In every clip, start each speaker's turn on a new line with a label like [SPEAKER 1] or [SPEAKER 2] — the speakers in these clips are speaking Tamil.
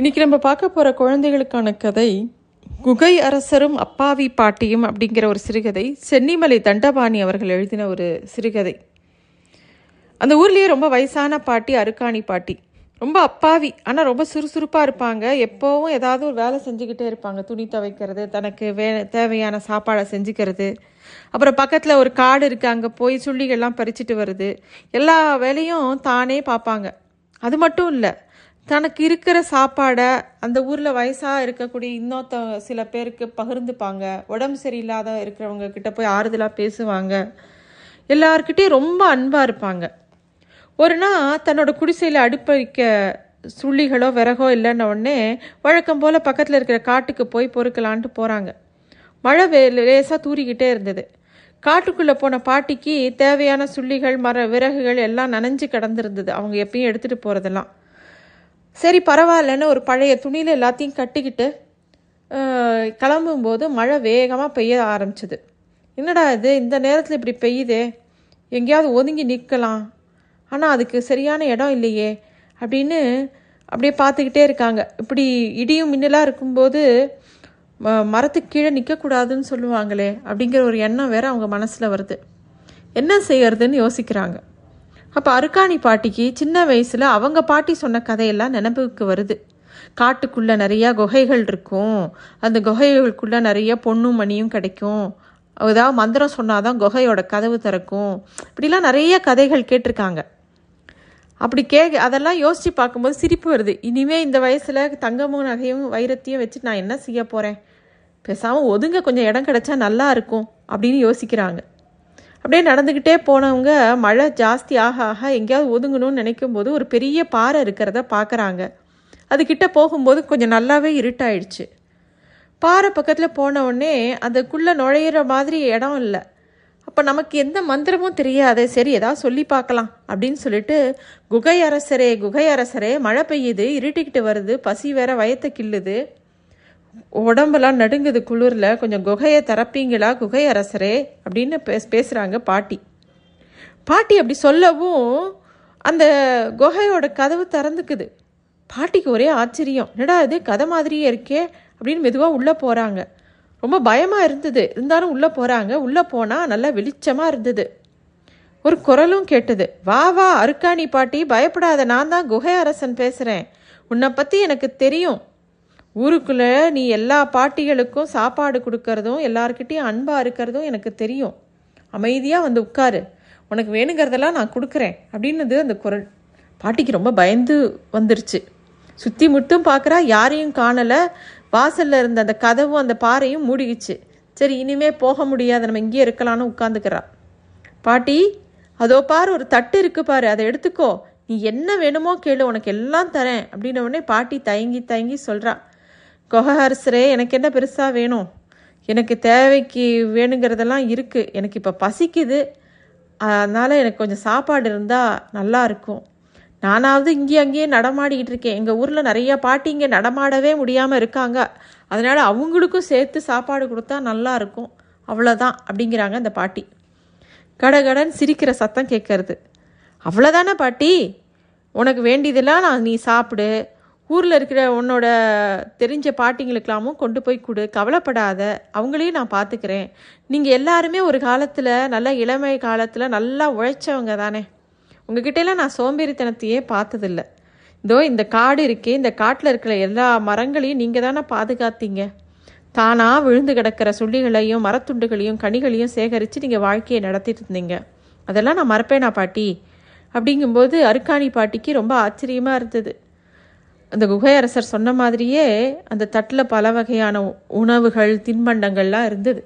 [SPEAKER 1] இன்றைக்கி நம்ம பார்க்க போகிற குழந்தைகளுக்கான கதை குகை அரசரும் அப்பாவி பாட்டியும் அப்படிங்கிற ஒரு சிறுகதை சென்னிமலை தண்டபாணி அவர்கள் எழுதின ஒரு சிறுகதை. அந்த ஊர்லேயே ரொம்ப வயசான பாட்டி அருக்காணி பாட்டி. ரொம்ப அப்பாவி ஆனால் ரொம்ப சுறுசுறுப்பாக இருப்பாங்க. எப்போவும் ஏதாவது ஒரு வேலை செஞ்சுக்கிட்டே இருப்பாங்க. துணி துவைக்கிறது தனக்கு வே தேவையான சாப்பாடை செஞ்சுக்கிறது. அப்புறம் பக்கத்தில் ஒரு காடு இருக்குது அங்கே போய் சுள்ளிகள்லாம் பறிச்சிட்டு வருது. எல்லா வேலையும் தானே பார்ப்பாங்க. அது மட்டும் இல்லை தனக்கு இருக்கிற சாப்பாடை அந்த ஊரில் வயசாக இருக்கக்கூடிய இன்னொருத்த சில பேருக்கு பகிர்ந்துப்பாங்க. உடம்பு சரியில்லாத இருக்கிறவங்க கிட்ட போய் ஆறுதலாக பேசுவாங்க. எல்லார்கிட்டயும் ரொம்ப அன்பாக இருப்பாங்க. ஒரு நாள் தன்னோட குடிசையில் அடுப்பு வைக்க சுள்ளிகளோ விறகோ இல்லைன்ன உடனே வழக்கம் போல் பக்கத்தில் இருக்கிற காட்டுக்கு போய் பொறுக்கலான்ட்டு போகிறாங்க மழை வே லேசாக தூறிக்கிட்டே இருந்தது. காட்டுக்குள்ளே போன பாட்டிக்கு தேவையான சுள்ளிகள் மர விறகுகள் எல்லாம் நனைஞ்சு கிடந்திருந்தது. அவங்க எப்பயும் எடுத்துகிட்டு போகிறதெல்லாம் சரி பரவாயில்லன்னு ஒரு பழைய துணியில் எல்லாத்தையும் கட்டிக்கிட்டு கிளம்பும்போது மழை வேகமாக பெய்ய ஆரம்பிச்சது. என்னடா இது இந்த நேரத்தில் இப்படி பெய்யுதே? எங்கேயாவது ஒதுங்கி நிற்கலாம். ஆனால் அதுக்கு சரியான இடம் இல்லையே அப்படின்னு அப்படியே பார்த்துக்கிட்டே இருக்காங்க. இப்படி இடியும் மின்னலாக இருக்கும்போது ம- மரத்துக்கு கீழே நிற்கக்கூடாதுன்னு சொல்லுவாங்களே அப்படிங்கிற ஒரு எண்ணம் வேற அவங்க மனசில் வருது. என்ன செய்யறதுன்னு யோசிக்கிறாங்க. அப்போ அருக்காணி பாட்டிக்கு சின்ன வயசில் அவங்க பாட்டி சொன்ன கதையெல்லாம் நினப்புக்கு வருது. காட்டுக்குள்ளே நிறையா குகைகள் இருக்கும். அந்த குகைகளுக்குள்ளே நிறைய பொண்ணும் மணியும் கிடைக்கும். ஏதாவது மந்திரம் சொன்னாதான் குகையோட கதவு திறக்கும். இப்படிலாம் நிறைய கதைகள் கேட்டிருக்காங்க. அப்படி கே அதெல்லாம் யோசித்து பார்க்கும்போது சிரிப்பு வருது. இனிமேல் இந்த வயசில் தங்கமும் நகையும் வைரத்தையும் வச்சு நான் என்ன செய்ய போகிறேன் பேசாமல் ஒதுங்க கொஞ்சம் இடம் கிடைச்சா நல்லா இருக்கும் அப்படின்னு யோசிக்கிறாங்க. அப்படியே நடந்துக்கிட்டே போனவங்க மழை ஜாஸ்தி ஆக ஆக எங்கேயாவது ஒதுங்கணும்னு நினைக்கும் போது ஒரு பெரிய பாறை இருக்கிறத பார்க்குறாங்க. அதுக்கிட்ட போகும்போது கொஞ்சம் நல்லாவே இருட்டாயிடுச்சு. பாறை பக்கத்தில் போன உடனே அதுக்குள்ளே நுழையிற மாதிரி இடம் இல்லை. அப்போ நமக்கு எந்த மந்திரமும் தெரியாது. சரி ஏதாவது சொல்லி பார்க்கலாம் அப்படின்னு சொல்லிட்டு குகை அரசரே குகை அரசரே மழை பெய்யுது இருட்டிக்கிட்டு வருது பசி வேற வயத்தை கிள்ளுது. உடம்பெல்லாம் நடுங்குது குளிரில் கொஞ்சம் குகையை திறப்பீங்களா குகை அரசரே அப்படின்னு பேஸ் பேசுகிறாங்க பாட்டி. பாட்டி அப்படி சொல்லவும் அந்த குகையோட கதவு திறந்துக்குது. பாட்டிக்கு ஒரே ஆச்சரியம். என்னடா இது கதை மாதிரியே இருக்கே அப்படின்னு மெதுவாக உள்ளே போகிறாங்க ரொம்ப பயமாக இருந்தது. இருந்தாலும் உள்ளே போகிறாங்க உள்ளே போனால் நல்லா வெளிச்சமாக இருந்தது. ஒரு குரலும் கேட்டது. வா வா அருக்காணி பாட்டி பயப்படாத நான் தான் குகை அரசன் பேசுகிறேன் உன்னை பற்றி எனக்கு தெரியும். ஊருக்குள்ளே நீ எல்லா பாட்டிகளுக்கும் சாப்பாடு கொடுக்கறதும் எல்லார்கிட்டயும் அன்பாக இருக்கிறதும் எனக்கு தெரியும். அமைதியாக வந்து உட்காரு. உனக்கு வேணுங்கிறதெல்லாம் நான் கொடுக்குறேன் அப்படின்னது அந்த குரல். பாட்டிக்கு ரொம்ப பயந்து வந்துருச்சு. சுற்றி முட்டும் பார்க்குறா யாரையும் காணலை. வாசலில் இருந்த அந்த கதவும் அந்த பாறையும் மூடிக்குச்சு. சரி இனிமே போக முடியாது நம்ம இங்கேயே இருக்கலாம்னு உட்காந்துக்கிறா. பாட்டி அதோ பாரு ஒரு தட்டு இருக்கு பாரு அதை எடுத்துக்கோ. நீ என்ன வேணுமோ கேளு உனக்கு எல்லாம் தரேன் அப்படின்ன உடனே பாட்டி தயங்கி தயங்கி சொல்கிறா கொஹரசரே எனக்கு என்ன பெருசாக வேணும்? எனக்கு தேவைக்கு வேணுங்கிறதெல்லாம் இருக்குது எனக்கு இப்போ பசிக்குது. அதனால் எனக்கு கொஞ்சம் சாப்பாடு இருந்தால் நல்லா இருக்கும். நானாவது இங்கே அங்கேயே நடமாடிக்கிட்டு இருக்கேன். எங்கள் ஊரில் நிறைய பாட்டிங்க நடமாடவே முடியாமல் இருக்காங்க. அதனால் அவங்களுக்கும் சேர்த்து சாப்பாடு கொடுத்தா நல்லா இருக்கும். அவ்வளோதான் அப்படிங்கிறாங்க அந்த பாட்டி. கடகடன் சிரிக்கிற சத்தம் கேட்கறது. அவ்வளோதானே பாட்டி? உனக்கு வேண்டியதெல்லாம் நான் நீ சாப்பிடு. ஊரில் இருக்கிற உன்னோட தெரிஞ்ச பாட்டிங்களுக்கெல்லாமும் கொண்டு போய் கொடு. கவலைப்படாத. அவங்களையும் நான் பார்த்துக்கிறேன் நீங்கள் எல்லாருமே ஒரு காலத்தில் நல்லா இளமை காலத்தில் நல்லா உழைச்சவங்க தானே. உங்ககிட்டலாம் நான் சோம்பேறித்தனத்தையே பார்த்ததில்ல. இதோ இந்த காடு இருக்கே இந்த காட்டில் இருக்கிற எல்லா மரங்களையும் நீங்கள் தானே பாதுகாத்தீங்க. தானாக விழுந்து கிடக்கிற சுள்ளிகளையும் மரத்துண்டுகளையும் கனிகளையும் சேகரித்து நீங்கள் வாழ்க்கையை நடத்திட்டு இருந்தீங்க. அதெல்லாம் நான் மறப்பேனா பாட்டி? அப்படிங்கும்போது அருக்காணி பாட்டிக்கு ரொம்ப ஆச்சரியமாக இருந்தது. அந்த குகை அரசர் சொன்ன மாதிரியே அந்த தட்டில் பல வகையான உணவுகள் தின்பண்டங்கள்லாம் இருந்தது.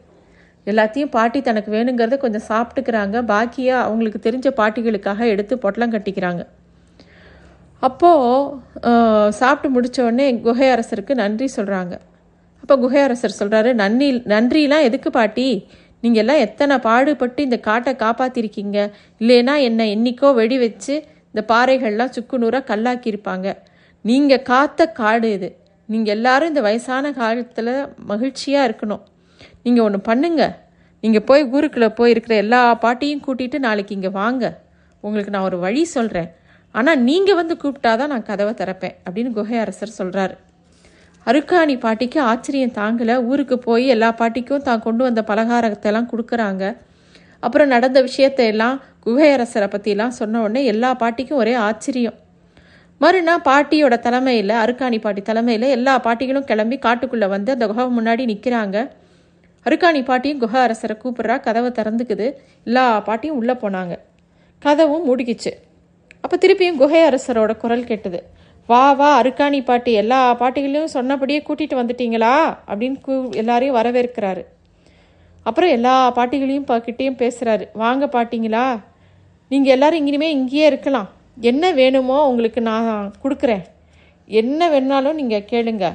[SPEAKER 1] எல்லாத்தையும் பாட்டி தனக்கு வேணுங்கிறத கொஞ்சம் சாப்பிட்டுக்கிறாங்க. பாக்கியாக அவங்களுக்கு தெரிஞ்ச பாட்டிகளுக்காக எடுத்து பொட்டலம் கட்டிக்கிறாங்க. அப்போது சாப்பிட்டு முடித்தோடனே குகை அரசருக்கு நன்றி சொல்கிறாங்க அப்போ குகை அரசர் சொல்கிறாரு நன்றி நன்றிலாம் எதுக்கு பாட்டி? நீங்கள் எல்லாம் எத்தனை பாடுபட்டு இந்த காட்டை காப்பாற்றிருக்கீங்க இல்லைன்னா என்னை என்னைக்கோ வெடி வச்சு இந்த பாறைகள்லாம் சுக்குநூறாக கல்லாக்கியிருப்பாங்க. நீங்கள் காத்த காடு இது. நீங்கள் எல்லாரும் இந்த வயசான காலத்தில் மகிழ்ச்சியாக இருக்கணும். நீங்கள் ஒன்று பண்ணுங்க. நீங்கள் போய் ஊருக்குள்ளே போய் இருக்கிற எல்லா பாட்டியும் கூட்டிகிட்டு நாளைக்கு இங்கே வாங்க. உங்களுக்கு நான் ஒரு வழி சொல்கிறேன் ஆனால் நீங்கள் வந்து கூப்பிட்டாதான் நான் கதவை திறப்பேன் அப்படின்னு குகை அரசர் சொல்கிறாரு அருக்காணி பாட்டிக்கு ஆச்சரியம் தாங்கலை. ஊருக்கு போய் எல்லா பாட்டிக்கும் தான் கொண்டு வந்த பலகாரத்தை எல்லாம் கொடுக்குறாங்க. அப்புறம் நடந்த விஷயத்தை எல்லாம் குகை அரசரை பற்றிலாம் சொன்ன உடனே எல்லா பாட்டிக்கும் ஒரே ஆச்சரியம். மறுநாள் பாட்டியோட தலைமையில் அருக்காணி பாட்டி தலைமையில் எல்லா பாட்டிகளும் கிளம்பி காட்டுக்குள்ளே வந்து அந்த குகை முன்னாடி நிற்கிறாங்க அருக்காணி பாட்டியும் குகை அரசரை கூப்பிட்றா கதவை திறந்துக்குது. எல்லா பாட்டியும் உள்ளே போனாங்க. கதவும் மூடிக்கிச்சு. அப்போ திருப்பியும் குகை அரசரோட குரல் கேட்டது. வா வா அருக்காணி பாட்டி எல்லா பாட்டிகளையும் சொன்னபடியே கூட்டிகிட்டு வந்துட்டீங்களா? அப்படின்னு கூ எல்லாரையும் வரவேற்கிறாரு. அப்புறம் எல்லா பாட்டிகளையும் கிட்டேயும் பேசுகிறாரு வாங்க பாட்டிங்களா நீங்கள் எல்லாரும் இங்கேயுமே இங்கேயே இருக்கலாம். என்ன வேணுமோ உங்களுக்கு நான் கொடுக்குறேன். என்ன வேணாலும் நீங்கள் கேளுங்க.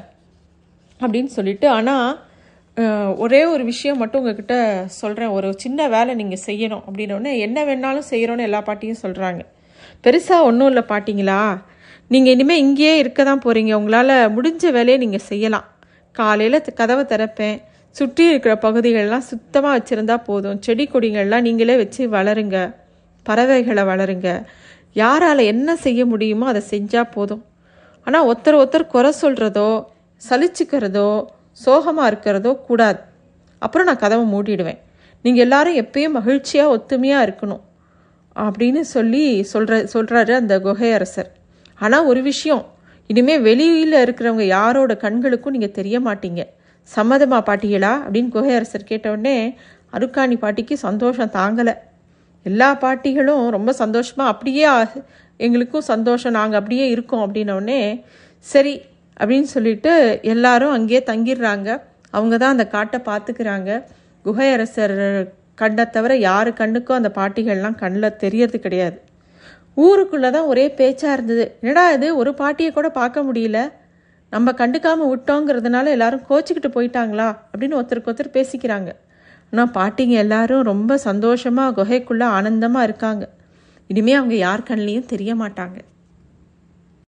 [SPEAKER 1] அப்படின்னு சொல்லிட்டு ஆனால் ஒரே ஒரு விஷயம் மட்டும் உங்ககிட்ட சொல்கிறேன் ஒரு சின்ன வேலை நீங்கள் செய்யணும் அப்படின்னோடனே என்ன வேணாலும் செய்கிறோன்னு எல்லா பாட்டியும் சொல்கிறாங்க பெருசாக ஒன்றும் இல்லை பாட்டிங்களா? நீங்கள் இனிமேல் இங்கேயே இருக்க தான் போகிறீங்க உங்களால் முடிஞ்ச வேலையை நீங்கள் செய்யலாம். காலையில் கதவை திறப்பேன். சுற்றி இருக்கிற பகுதிகளெலாம் சுத்தமாக வச்சுருந்தா போதும். செடி கொடிகள்லாம் நீங்களே வச்சு வளருங்க. பறவைகளை வளருங்க. யாரால் என்ன செய்ய முடியுமோ அதை செஞ்சால் போதும். ஆனால் ஒருத்தர் ஒருத்தர் குறை சொல்கிறதோ சலிச்சுக்கிறதோ சோகமாக இருக்கிறதோ கூடாது. அப்புறம் நான் கதவை மூடிடுவேன். நீங்கள் எல்லாரும் எப்பயும் மகிழ்ச்சியாக ஒத்துமையாக இருக்கணும் அப்படின்னு சொல்லி சொல்கிற சொல்கிறாரு அந்த குகை அரசர். ஆனால் ஒரு விஷயம் இனிமேல் வெளியில் இருக்கிறவங்க யாரோட கண்களுக்கும் நீங்கள் தெரிய மாட்டீங்க. சம்மதமா பாட்டிகளா அப்படின்னு குகை அரசர் கேட்டவுடனே அருக்காணி பாட்டிக்கு சந்தோஷம் தாங்கலை. எல்லா பாட்டிகளும் ரொம்ப சந்தோஷமாக அப்படியே எங்களுக்கும் சந்தோஷம் நாங்கள் அப்படியே இருக்கோம் அப்படின்னோடனே சரி அப்படின்னு சொல்லிட்டு எல்லாரும் அங்கேயே தங்கிடுறாங்க. அவங்க தான் அந்த காட்டை பார்த்துக்கிறாங்க. குகை அரசர் கண்ணை தவிர யாரு கண்ணுக்கும் அந்த பாட்டிகள்லாம் கண்ணில் தெரியறது கிடையாது. ஊருக்குள்ளே தான் ஒரே பேச்சாக இருந்தது. என்னடா இது ஒரு பாட்டியை கூட பார்க்க முடியல. நம்ம கண்டுக்காமல் விட்டோங்கிறதுனால எல்லாரும் கோச்சிக்கிட்டு போயிட்டாங்களா அப்படின்னு ஒருத்தருக்கு ஒருத்தர் பேசிக்கிறாங்க. ஆனால் பாட்டிங்க எல்லாரும் ரொம்ப சந்தோஷமாக குகைக்குள்ளே ஆனந்தமாக இருக்காங்க. இனிமேல் அவங்க யார் கண்லேயும் தெரிய மாட்டாங்க.